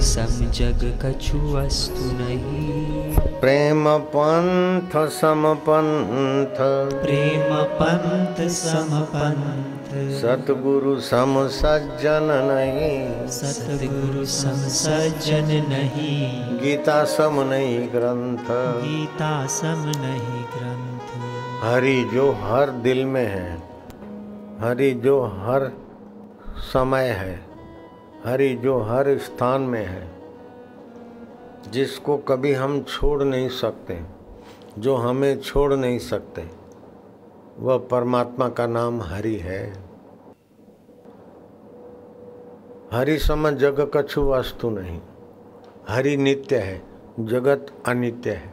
सम जग कछु वस्तु नहीं प्रेम पंथ सम पंथ प्रेम पंथ सम पंथ सतगुरु सम सज्जन नहीं। सतगुरु सम सज्जन नहीं। गीता सम नहीं ग्रंथ। गीता सम नहीं ग्रंथ। हरि जो हर दिल में है हरि जो हर समय है। हरि जो हर स्थान में है, जिसको कभी हम छोड़ नहीं सकते, जो हमें छोड़ नहीं सकते, वह परमात्मा का नाम हरि है। हरि सम जग कछु वस्तु नहीं, हरि नित्य है, जगत अनित्य है।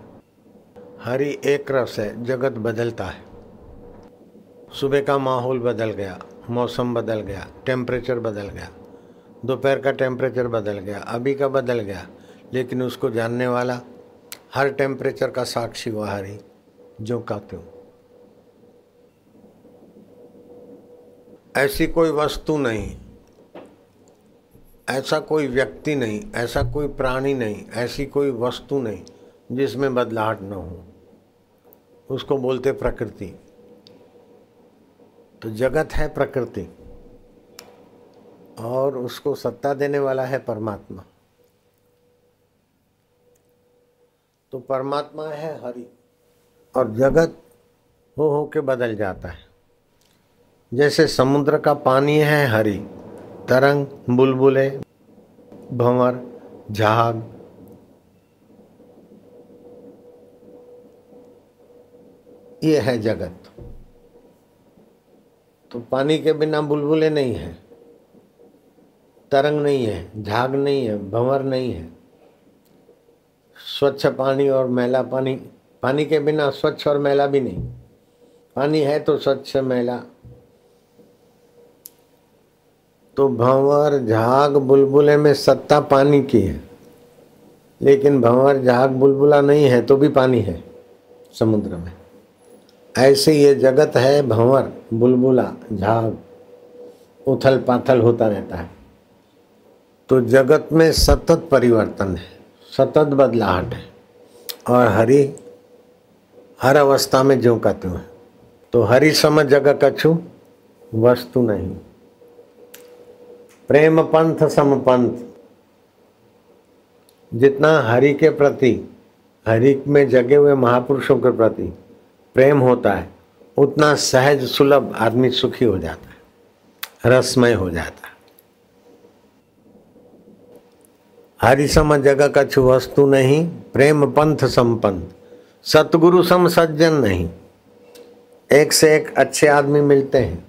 हरि एक रस है, जगत बदलता है। सुबह का माहौल बदल गया, मौसम बदल गया टेम्परेचर बदल गया। दोपहर का टेम्परेचर बदल गया, अभी का बदल गया, लेकिन उसको जानने वाला हर टेम्परेचर का साक्षी हुआ हरी, जो कहते हो ऐसी कोई वस्तु नहीं, ऐसा कोई व्यक्ति नहीं, ऐसा कोई प्राणी नहीं, ऐसी कोई वस्तु नहीं, जिसमें बदलाहट न हो। उसको बोलते प्रकृति। तो जगत है प्रकृति। और उसको सत्ता देने वाला है परमात्मा। तो परमात्मा है हरि और जगत हो हो के बदल जाता है। जैसे समुद्र का पानी है हरि, तरंग, बुलबुले, भंवर, झाग। ये है जगत। तो पानी के बिना बुलबुले नहीं है। तरंग नहीं है, झाग नहीं है, भंवर नहीं है। स्वच्छ पानी और मैला पानी पानी के बिना स्वच्छ और मैला भी नहीं। पानी है तो स्वच्छ मैला। तो भंवर, झाग, बुलबुले में सत्ता पानी की है। लेकिन भंवर, झाग, बुलबुला नहीं है तो भी पानी है समुद्र में। ऐसे ये जगत है भंवर, बुलबुला, झाग उथल पाथल होता रहता है। तो जगत में सतत परिवर्तन है, सतत बदलाहट है। और हरि हर अवस्था में जो कहते हैं। तो हरि समझ जगह कछु वस्तु नहीं। प्रेम पंथ सम पंथ। जितना हरि के प्रति, हरि में जगे हुए महापुरुषों के प्रति प्रेम होता है, उतना सहज सुलभ आदमी सुखी हो जाता है, रसमय हो जाता है। हरि सम जगह कछु वस्तु नहीं, प्रेम पंथ संपन्न। सतगुरु सम सज्जन नहीं। एक से एक अच्छे आदमी मिलते हैं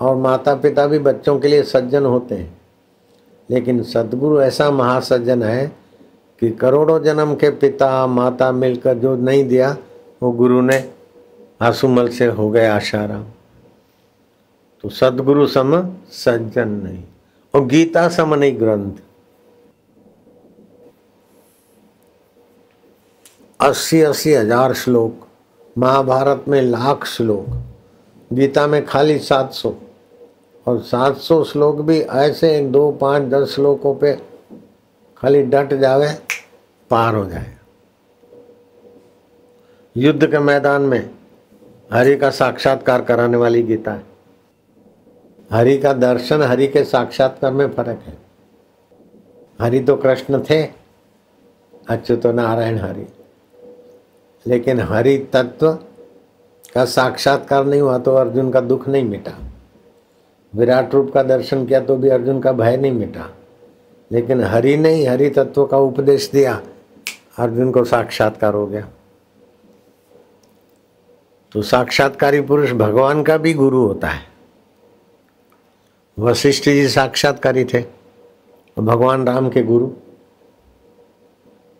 और माता पिता भी बच्चों के लिए सज्जन होते हैं। लेकिन सदगुरु ऐसा महासज्जन है कि करोड़ों जन्म के पिता, माता मिलकर जो नहीं दिया, वो गुरु ने आंसुमल से हो गए आशाराम। तो सदगुरु सम सज्जन नहीं। और गीता सम नहीं ग्रंथ। अस्सी अस्सी हज़ार श्लोक, महाभारत में लाख श्लोक, गीता में खाली सात सौ। और सात सौ श्लोक भी ऐसे एक दो, पाँच, दस श्लोकों पे खाली डट जावे, पार हो जाए। युद्ध के मैदान में हरि का साक्षात्कार कराने वाली गीता है। हरि का दर्शन, हरि के साक्षात्कार में फ़र्क है। हरि तो कृष्ण थे अच्युत तो नारायण हरि। लेकिन हरि तत्व का साक्षात्कार नहीं हुआ तो अर्जुन का दुख नहीं मिटा। विराट रूप का दर्शन किया तो भी अर्जुन का भय नहीं मिटा। लेकिन हरि ने ही हरि तत्व का उपदेश दिया, अर्जुन को साक्षात्कार हो गया। तो साक्षात्कारी पुरुष भगवान का भी गुरु होता है। वशिष्ठ जी साक्षात्कारी थे भगवान राम के गुरु।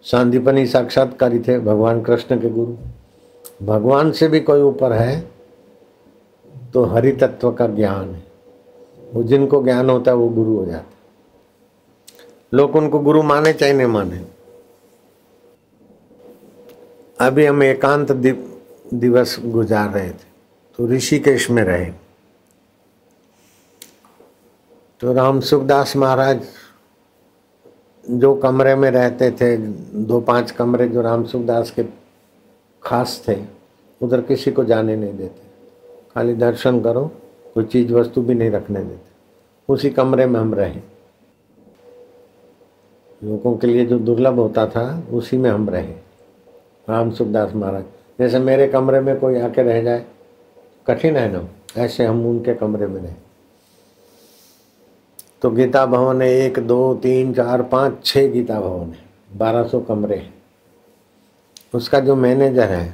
सांदीपनी साक्षात्कारी थे भगवान कृष्ण के गुरु। भगवान से भी कोई ऊपर है तो हरि तत्व का ज्ञान है। वो जिनको ज्ञान होता है, वो गुरु हो जाता लोग उनको गुरु माने चाहे नहीं माने। अभी हम एकांत दिवस गुजार रहे थे तो ऋषिकेश में रहे। तो राम सुखदास महाराज जो कमरे में रहते थे, दो पाँच कमरे जो राम सुखदास के खास थे, उधर किसी को जाने नहीं देते। खाली दर्शन करो, कोई चीज़ वस्तु भी नहीं रखने देते। उसी कमरे में हम रहे। लोगों के लिए जो दुर्लभ होता था, उसी में हम रहे। राम सुखदास महाराज, जैसे मेरे कमरे में कोई आके रह जाए, कठिन है ना? ऐसे हम उनके कमरे में रहे। तो गीता भवन है एक दो तीन चार पाँच छः गीता भवन है बारह सौ कमरे हैं। उसका जो मैनेजर है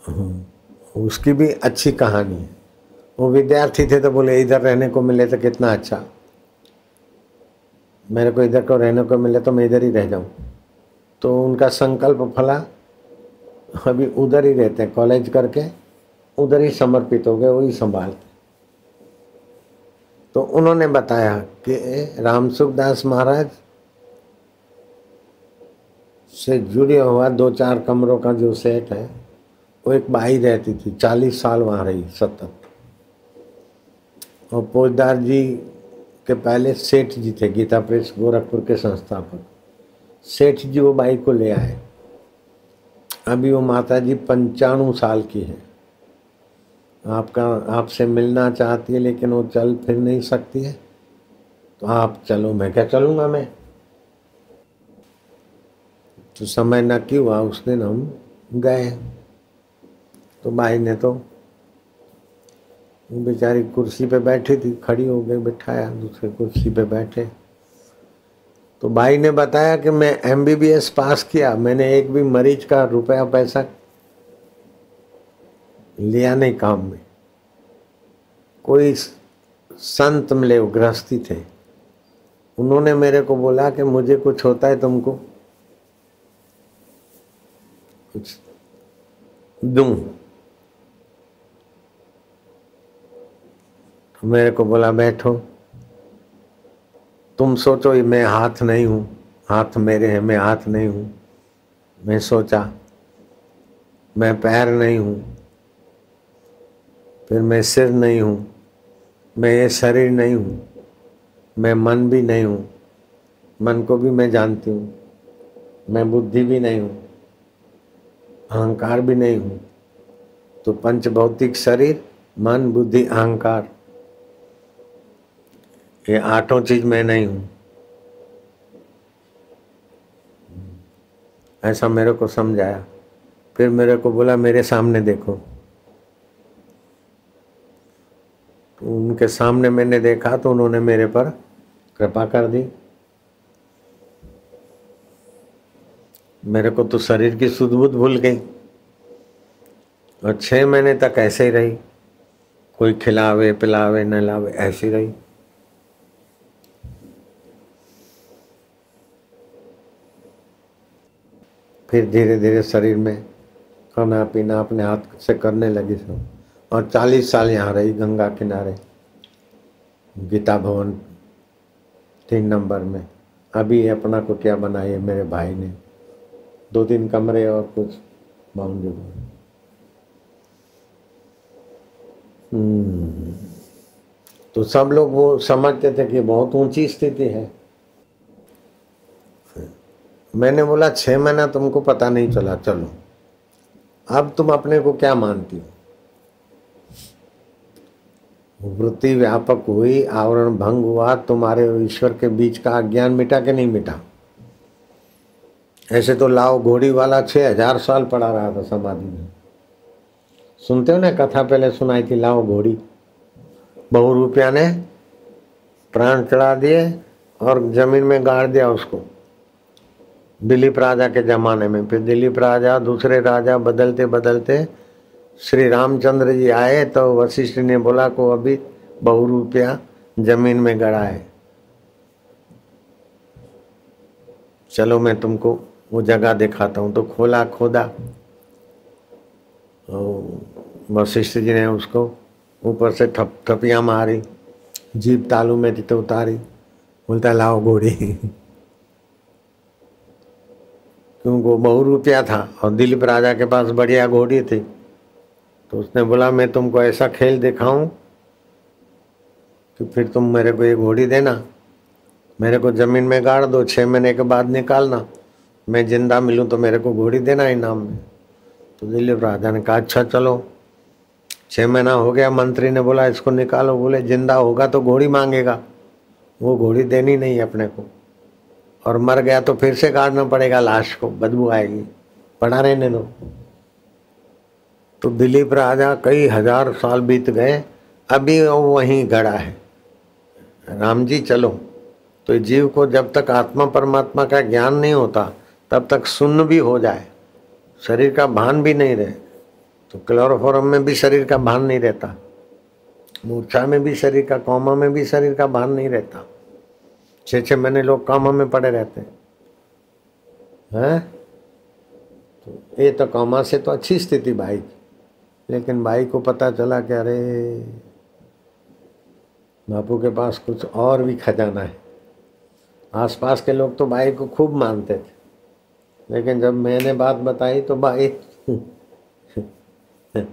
हम्म, उसकी भी अच्छी कहानी है। वो विद्यार्थी थे तो बोले इधर रहने को मिले तो कितना अच्छा। मेरे को इधर को रहने को मिले तो मैं इधर ही रह जाऊँ। तो उनका संकल्प फला अभी उधर ही रहते हैं कॉलेज करके। उधर ही समर्पित हो गए, वही संभालते तो उन्होंने बताया कि राम सुखदास महाराज से जुड़े हुआ दो चार कमरों का जो सेट है, वो एक बाई रहती थी, चालीस साल वहाँ रही सतत और पोजदार जी के पहले सेठ जी थे, गीता प्रेस गोरखपुर के संस्थापक। सेठ जी वो बाई को ले आए। अभी वो माता जी पंचाणु साल की है। आपका, आपसे मिलना चाहती है, लेकिन वो चल फिर नहीं सकती है। तो आप चलो, मैं क्या चलूँगा मैं? तो समय न क्यों हुआ, उस दिन हम गए। तो भाई ने तो बेचारी कुर्सी पे बैठी थी, खड़ी हो गई, बिठाया, दूसरे कुर्सी पे बैठे। तो भाई ने बताया कि मैं एमबीबीएस पास किया, मैंने एक भी मरीज़ का रुपया पैसा लिया नहीं काम में। कोई संत मिले गृहस्थी थे। उन्होंने मेरे को बोला कि मुझे कुछ होता है तुमको। कुछ दूँ। मेरे को बोला, बैठो। तुम सोचो मैं हाथ नहीं हूँ। हाथ मेरे हैं, मैं हाथ नहीं हूँ। मैं सोचा, मैं पैर नहीं हूँ। फिर मैं सिर नहीं हूँ, मैं ये शरीर नहीं हूँ, मैं मन भी नहीं हूँ, मन को भी मैं जानती हूँ, मैं बुद्धि भी नहीं हूँ, अहंकार भी नहीं हूँ। तो पंच भौतिक शरीर, मन, बुद्धि, अहंकार, ये आठों चीज़ मैं नहीं हूँ। ऐसा मेरे को समझाया, फिर मेरे को बोला, मेरे सामने देखो तो उनके सामने मैंने देखा तो उन्होंने मेरे पर कृपा कर दी। मेरे को तो शरीर की सुध बुध भूल गई और छह महीने तक ऐसे ही रही। कोई खिलावे, पिलावे, न लावे, ऐसी रही। फिर धीरे धीरे शरीर में खाना पीना अपने हाथ से करने लगी। सब और चालीस साल यहाँ रही, गंगा किनारे। गीता भवन तीन नंबर में। अभी अपना को क्या बनाई है मेरे भाई ने। दो तीन कमरे और कुछ बाउंड्री हम्म। तो सब लोग वो समझते थे कि बहुत ऊँची स्थिति है। मैंने बोला, छह महीना तुमको पता नहीं चला, चलो। अब तुम अपने को क्या मानती हो? वृत्ति व्यापक हुई, आवरण भंग हुआ, तुम्हारे ईश्वर के बीच का अज्ञान मिटा के नहीं मिटा? ऐसे तो लाओ घोड़ी वाला छह हज़ार साल पड़ा रहा था समाधि में। सुनते हो ना, कथा पहले सुनाई थी, लाओ घोड़ी। बहु रुपया ने प्राण चढ़ा दिए और ज़मीन में गाड़ दिया उसको। दिलीप राजा के जमाने में, फिर दिलीप राजा, दूसरे राजा बदलते बदलते श्री रामचंद्र जी आए तो वशिष्ठ ने बोला, को अभी बहु रुपया ज़मीन में गड़ा है। चलो मैं तुमको वो जगह दिखाता हूँ। तो खोला खोदा। वशिष्ठ जी ने उसको ऊपर से ठप, ठपियाँ मारी, जीप तालू में थी तो उतारी। बोलता, लाओ घोड़ी। क्योंकि वो बहु रुपया था और दिलीप राजा के पास बढ़िया घोड़ी थी। तो उसने बोला, मैं तुमको ऐसा खेल दिखाऊँ कि फिर तुम मेरे को ये घोड़ी देना, मेरे को ज़मीन में गाड़ दो छः महीने के बाद निकालना। मैं ज़िंदा मिलूँ तो मेरे को घोड़ी देना इनाम में। तो दिलीप राजा ने कहा अच्छा चलो। छः महीना हो गया, मंत्री ने बोला, इसको निकालो। बोले, ज़िंदा होगा तो घोड़ी मांगेगा। वो घोड़ी देनी नहीं अपने को। और मर गया तो फिर से काटना पड़ेगा, लाश को, बदबू आएगी। पड़ा रहने दो। तो दिलीप राजा कई हज़ार साल बीत गए, अभी वो वहीं गड़ा है। राम जी, चलो। तो जीव को जब तक आत्मा परमात्मा का ज्ञान नहीं होता, तब तक सुन्न भी हो जाए। शरीर का भान भी नहीं रहे। तो क्लोरोफॉर्म में भी शरीर का भान नहीं रहता। मूर्छा में भी शरीर का, कौमा में भी शरीर का भान नहीं रहता। छः छः महीने लोग कामा में पड़े रहते हैं। तो ये तो कामा से तो अच्छी स्थिति भाई। की लेकिन भाई को पता चला कि अरे, बापू के पास कुछ और भी खजाना है। आसपास के लोग तो भाई को खूब मानते थे। लेकिन जब मैंने बात बताई तो भाई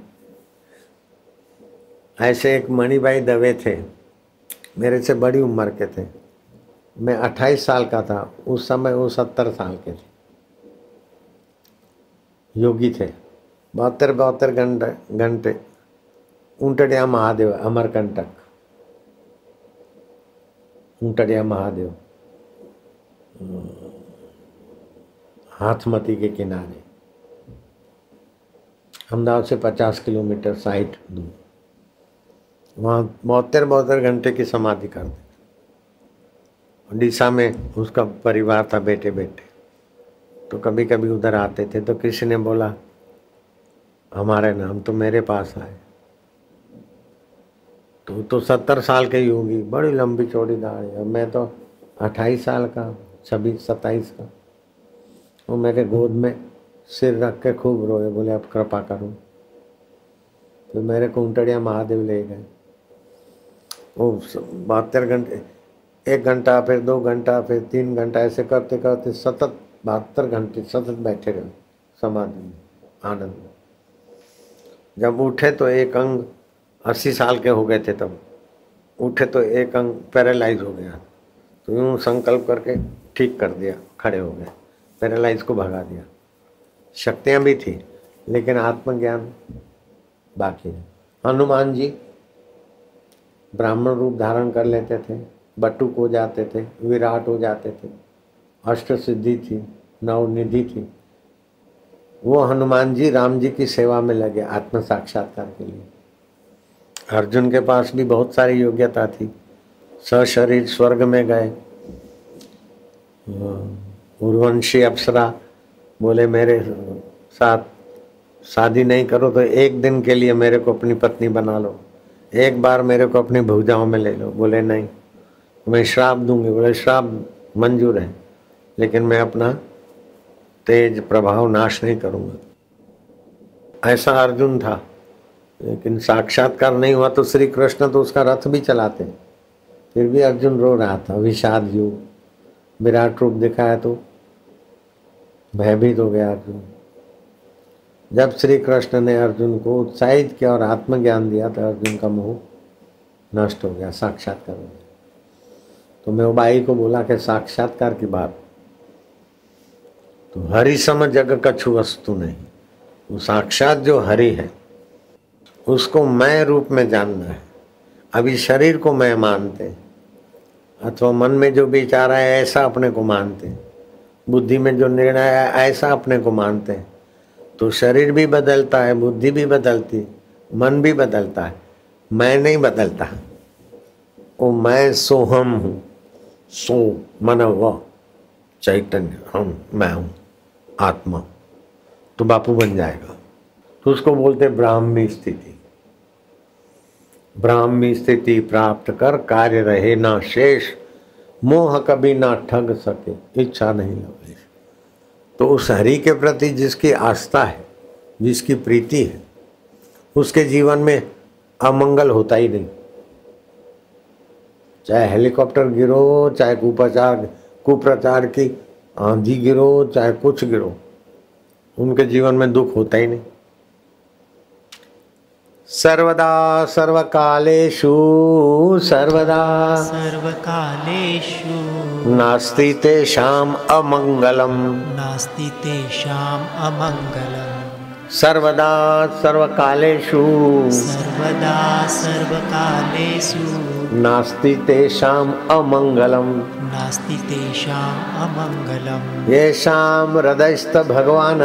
ऐसे एक मणिभाई दवे थे। मेरे से बड़ी उम्र के थे। मैं अट्ठाईस साल का था। उस समय वो सत्तर साल के थे। योगी थे। बहत्तर बहत्तर घंटे घंटे, ऊंटड़िया महादेव, अमरकंटक। ऊंटड़िया महादेव। हाथमती के किनारे। अहमदाबाद से पचास किलोमीटर साइट दूर। वहाँ बहत्तर बहत्तर घंटे की समाधि कर करते उड़ीसा में उसका परिवार था बेटे बेटे तो कभी कभी उधर आते थे तो किसी ने बोला हमारे नाम तो मेरे पास आए। तू तो सत्तर साल के होगी, बड़ी लंबी चौड़ी दाढ़ी। और मैं तो अट्ठाईस साल का, छब्बीस, सत्ताईस का। वो मेरे गोद में सिर रख के खूब रोए, बोले, अब कृपा करूँ। तो मेरे कुंटड़िया महादेव ले गए। वो बहत्तर घंटे, एक घंटा, फिर दो घंटा, फिर तीन घंटा, ऐसे करते करते सतत बहत्तर घंटे सतत बैठे रहे, समाधि में आनंद। में जब उठे तो एक अंग अस्सी साल के हो गए थे तब। उठे तो एक अंग पैरालाइज हो गया। तो यूँ संकल्प करके ठीक कर दिया, खड़े हो गए। पैरालाइज को भगा दिया। शक्तियाँ भी थी, लेकिन आत्मज्ञान बाकी है। हनुमान जी ब्राह्मण रूप धारण कर लेते थे बटुक हो जाते थे, विराट हो जाते थे। अष्ट सिद्धि थी, नवनिधि थी। वो हनुमान जी राम जी की सेवा में लगे आत्म साक्षात्कार के लिए। अर्जुन के पास भी बहुत सारी योग्यता थी। सशरीर स्वर्ग में गए। उर्वंशी अप्सरा बोले, मेरे साथ शादी नहीं करो तो एक दिन के लिए मेरे को अपनी पत्नी बना लो। एक बार मेरे को अपनी भुजाओं में ले लो। बोले, नहीं, मैं श्राप दूँगी। बोले, श्राप मंजूर है, लेकिन मैं अपना तेज प्रभाव नाश नहीं करूँगा। ऐसा अर्जुन था, लेकिन साक्षात्कार नहीं हुआ तो श्री कृष्ण तो उसका रथ भी चलाते फिर भी अर्जुन रो रहा था, विषाद युग, विराट रूप दिखाया तो भयभीत हो गया अर्जुन। जब श्री कृष्ण ने अर्जुन को उत्साहित किया और आत्मज्ञान दिया तो अर्जुन का मोह नष्ट हो गया, साक्षात्कार हो गया। तो मैं वो बाई को बोला कि साक्षात्कार की बात तो हरि सम जग कछु वस्तु नहीं, वो साक्षात जो हरि है, उसको मैं रूप में जानना है। अभी शरीर को मैं मानते अथवा मन में जो विचार है ऐसा अपने को मानते बुद्धि में जो निर्णय है ऐसा अपने को मानते तो शरीर भी बदलता है, बुद्धि भी बदलती मन भी बदलता है, मैं नहीं बदलता। वो मैं सोहम हूँ, सो मन व चैतन्य, हम, मैं हूँ। आत्मा। तो बापू बन जाएगा। तो उसको बोलते ब्राह्मी स्थिति। ब्राह्मी स्थिति प्राप्त कर कार्य रहे ना शेष, मोह कभी ना ठग सके, इच्छा नहीं लगे। तो उस हरि के प्रति जिसकी आस्था है, जिसकी प्रीति है, उसके जीवन में अमंगल होता ही नहीं। चाहे हेलीकॉप्टर गिरो, चाहे कुप्रचार कुप्रचार की आंधी गिरो चाहे कुछ गिरो उनके जीवन में दुख होता ही नहीं। सर्वदा सर्वकालेषु सर्वदा सर्वकालेषु। नास्ति तेषाम् अमङ्गलम् नास्ति तेषाम् अमङ्गलम् सर्वदा सर्वकालेषु। सर्वदा सर्वकालेषु। नास्ति तेषाम् अमङ्गलम् नास्ति तेषाम् अमङ्गलम्। येषां हृदयस्थ भगवान्।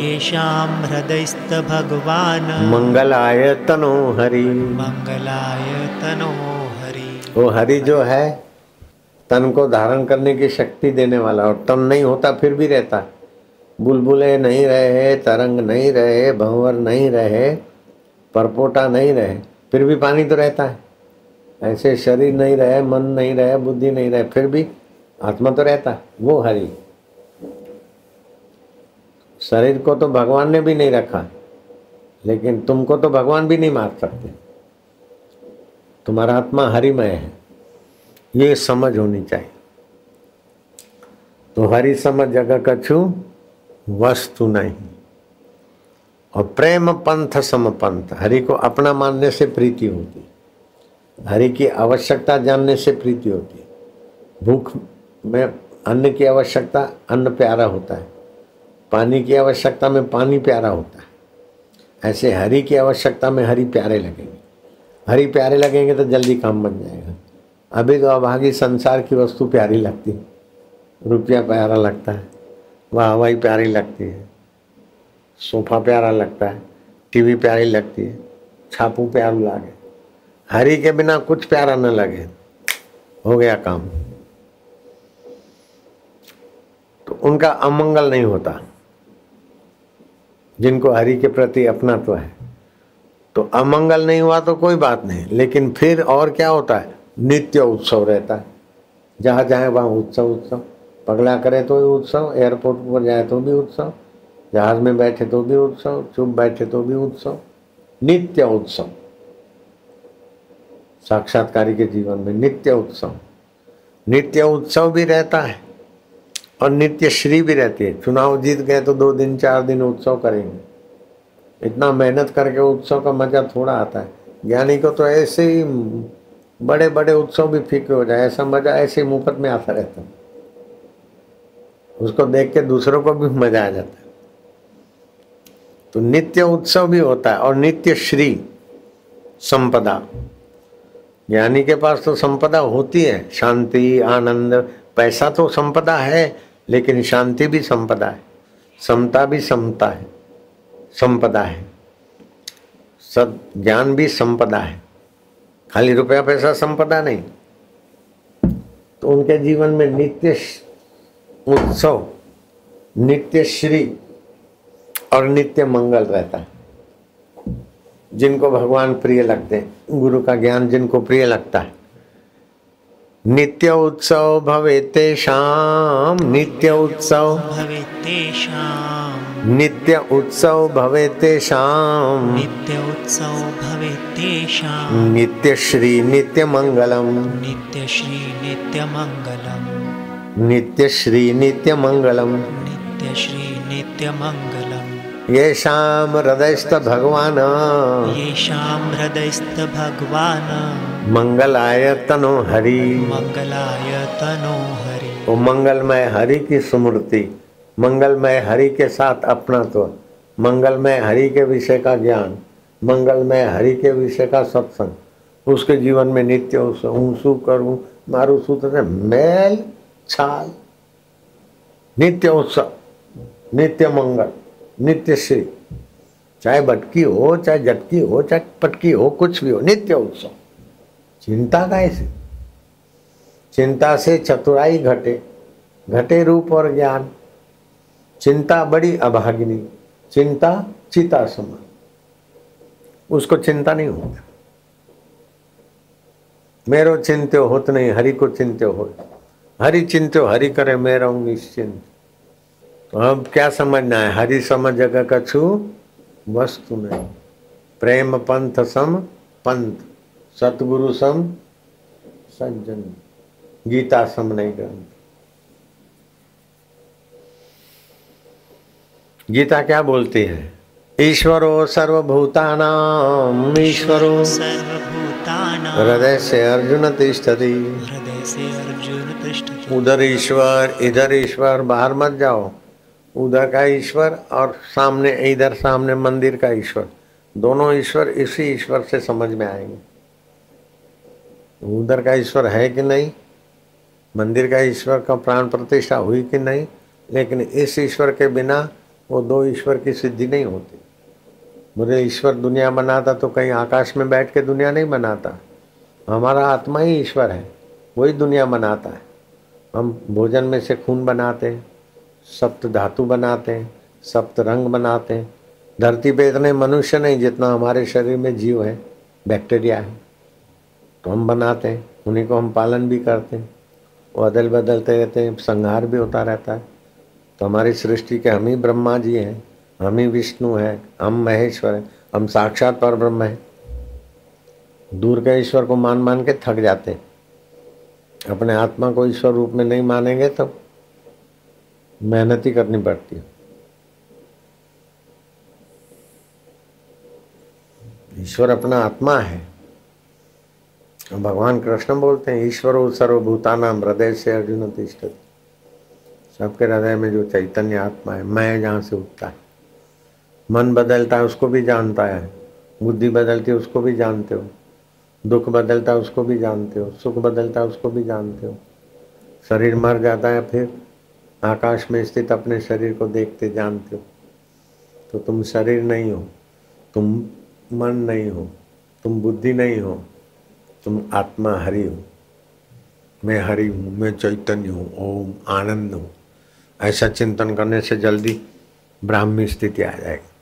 येषां हृदयस्थ भगवान्। मंगलाय तनो हरि। मङ्गलाय तनो हरि। वो हरि जो है तन को धारण करने की शक्ति देने वाला और तन नहीं होता फिर भी रहता। बुलबुले नहीं रहे तरंग नहीं रहे भंवर नहीं रहे परपोटा नहीं रहे फिर भी पानी तो रहता है। ऐसे शरीर नहीं रहे, मन नहीं रहे, बुद्धि नहीं रहे, फिर भी आत्मा तो रहता वो हरि। शरीर को तो भगवान ने भी नहीं रखा, लेकिन तुमको तो भगवान भी नहीं मार सकते। तुम्हारा आत्मा हरिमय है, ये समझ होनी चाहिए। तो हरि समझ जगह कछु वस्तु नहीं। और प्रेम पंथ सम पंथ, हरि को अपना मानने से प्रीति होती हरि की आवश्यकता जानने से प्रीति होती है। भूख में अन्न की आवश्यकता, अन्न प्यारा होता है। पानी की आवश्यकता में पानी प्यारा होता है। ऐसे हरि की आवश्यकता में हरि प्यारे लगेंगे। हरि प्यारे लगेंगे तो जल्दी काम बन जाएगा। अभी तो अभागी संसार की वस्तु प्यारी लगती है। रुपया प्यारा लगता है। वाह हवाई प्यारी लगती है। सोफा प्यारा लगता है। टीवी प्यारी लगती है। छापू प्यारू लागे। हरि के बिना कुछ प्यारा न लगे। हो गया काम। तो उनका अमंगल नहीं होता। जिनको हरि के प्रति अपना तो है। तो अमंगल नहीं हुआ तो कोई बात नहीं। लेकिन फिर और क्या होता है? नित्य उत्सव रहता है। जहाँ जाए वहाँ उत्सव उत्सव। पगला करे तो भी उत्सव एयरपोर्ट पर जाए तो भी उत्सव। जहाज़ में बैठे तो भी उत्सव, चुप बैठे तो भी उत्सव। नित्य उत्सव। साक्षात्कारी के जीवन में नित्य उत्सव। नित्य उत्सव भी रहता है और नित्य श्री भी रहती है। चुनाव जीत गए तो दो दिन, चार दिन उत्सव करेंगे। इतना मेहनत करके उत्सव का मज़ा थोड़ा आता है। ज्ञानी को तो ऐसे ही बड़े बड़े उत्सव भी फीके हो जाए, ऐसा मज़ा ऐसे ही मुफ़्त में आता रहता है। उसको देख के दूसरों को भी मज़ा आ जाता है। तो नित्य उत्सव भी होता है और नित्य श्री, संपदा। ज्ञानी के पास तो संपदा होती है, शांति, आनंद, पैसा तो संपदा है, लेकिन शांति भी संपदा है, समता भी समता है, संपदा है सद ज्ञान भी संपदा है, खाली रुपया पैसा संपदा नहीं तो उनके जीवन में नित्य उत्सव, नित्य श्री और नित्य मंगल रहता है। जिनको भगवान प्रिय लगते हैं। गुरु का ज्ञान जिनको प्रिय लगता है। नित्य उत्सव भवे तेषाम नित्य उत्सव। भवे तेषां नित्य उत्सव भवे तेषाम नित्य उत्सव भवे तेषां नित्य श्री नित्य मंगलम। नित्य श्री नित्य मंगलम। नित्य श्री नित्य मंगलम। नित्यश्री नित्यमङ्गलम् येषाम हृदयस्थ भगवान। येषां हृदयस्थ भगवान्। मंगलाय तनो हरि। मंगलाय तनो हरि। वो मंगलमय हरि की स्मृति मंगलमय हरि के साथ अपना तो मंगलमय हरि के विषय का ज्ञान मंगलमय हरि के विषय का सत्संग। उसके जीवन में नित्य हूँ शू करूँ मारू सूत्र से मेल छाल। नित्य उत्सव नित्य मंगल। नित्य से, चाहे भटकी हो, चाहे झटकी हो, चाहे पटकी हो, कुछ भी हो, नित्य उत्सव। चिंता का ऐसे चिंता से चतुराई घटे घटे रूप और ज्ञान। चिंता बड़ी अभागिनी, चिंता चिता समान। उसको चिंता नहीं होता। मेरो चिंत्यो होत नहीं, हरि को चिंत्यो हो हरि चिंत्यो, हरि करे, मैं रहूँगी निश्चिंत तो अब क्या समझना है? हरि समझ जगह कछु वस्तु नहीं। प्रेम पंथ सम पंथ। सतगुरु सम सज्जन। गीता सम नहीं ग्रंथ। गीता क्या बोलती है? ईश्वरो सर्वभूतानाम ईश्वरो हृदय से अर्जुन तिष्ठति। हृदय से अर्जुन तिष्ठति। उधर ईश्वर इधर ईश्वर बाहर मत जाओ। उधर का ईश्वर और सामने, इधर सामने मंदिर का ईश्वर। दोनों ईश्वर इसी ईश्वर से समझ में आएँगे। उधर का ईश्वर है कि नहीं? मंदिर का ईश्वर का प्राण प्रतिष्ठा हुई कि नहीं? लेकिन इस ईश्वर के बिना वो दो ईश्वर की सिद्धि नहीं होती। मुझे ईश्वर दुनिया बनाता तो कहीं आकाश में बैठ के दुनिया नहीं बनाता। हमारा आत्मा ही ईश्वर है, वही दुनिया बनाता है। हम भोजन में से खून बनाते हैं। सप्त धातु बनाते हैं, सप्त रंग बनाते हैं। धरती पे इतने मनुष्य नहीं जितना हमारे शरीर में जीव है, बैक्टीरिया है। तो हम बनाते हैं, उन्हीं को हम पालन भी करते हैं। वो अदल बदलते रहते हैं, संहार भी होता रहता है। तो हमारी सृष्टि के हम ही ब्रह्मा जी हैं, हम ही विष्णु हैं, हम महेश्वर हैं, हम साक्षात पर ब्रह्म हैं। दूर के ईश्वर को मान मान के थक जाते हैं। अपने आत्मा को ईश्वर रूप में नहीं मानेंगे तो मेहनत ही करनी पड़ती है। ईश्वर अपना आत्मा है। भगवान कृष्ण बोलते हैं, ईश्वर सर्वभूतानाम हृदय से अर्जुन तिष्ठ सबके हृदय में जो चैतन्य आत्मा है, मैं जहाँ से उठता है। मन बदलता है, उसको भी जानता है। बुद्धि बदलती है, उसको भी जानते हो। दुख बदलता है, उसको भी जानते हो। सुख बदलता है, उसको भी जानते हो। शरीर मर जाता है, फिर आकाश में स्थित अपने शरीर को देखते जानते हो। तो तुम शरीर नहीं हो, तुम मन नहीं हो, तुम बुद्धि नहीं हो, तुम आत्मा हरि हो। मैं हरि हूँ, मैं चैतन्य हूँ, ओम आनंद हूँ। ऐसा चिंतन करने से जल्दी ब्राह्मी स्थिति आ जाएगी।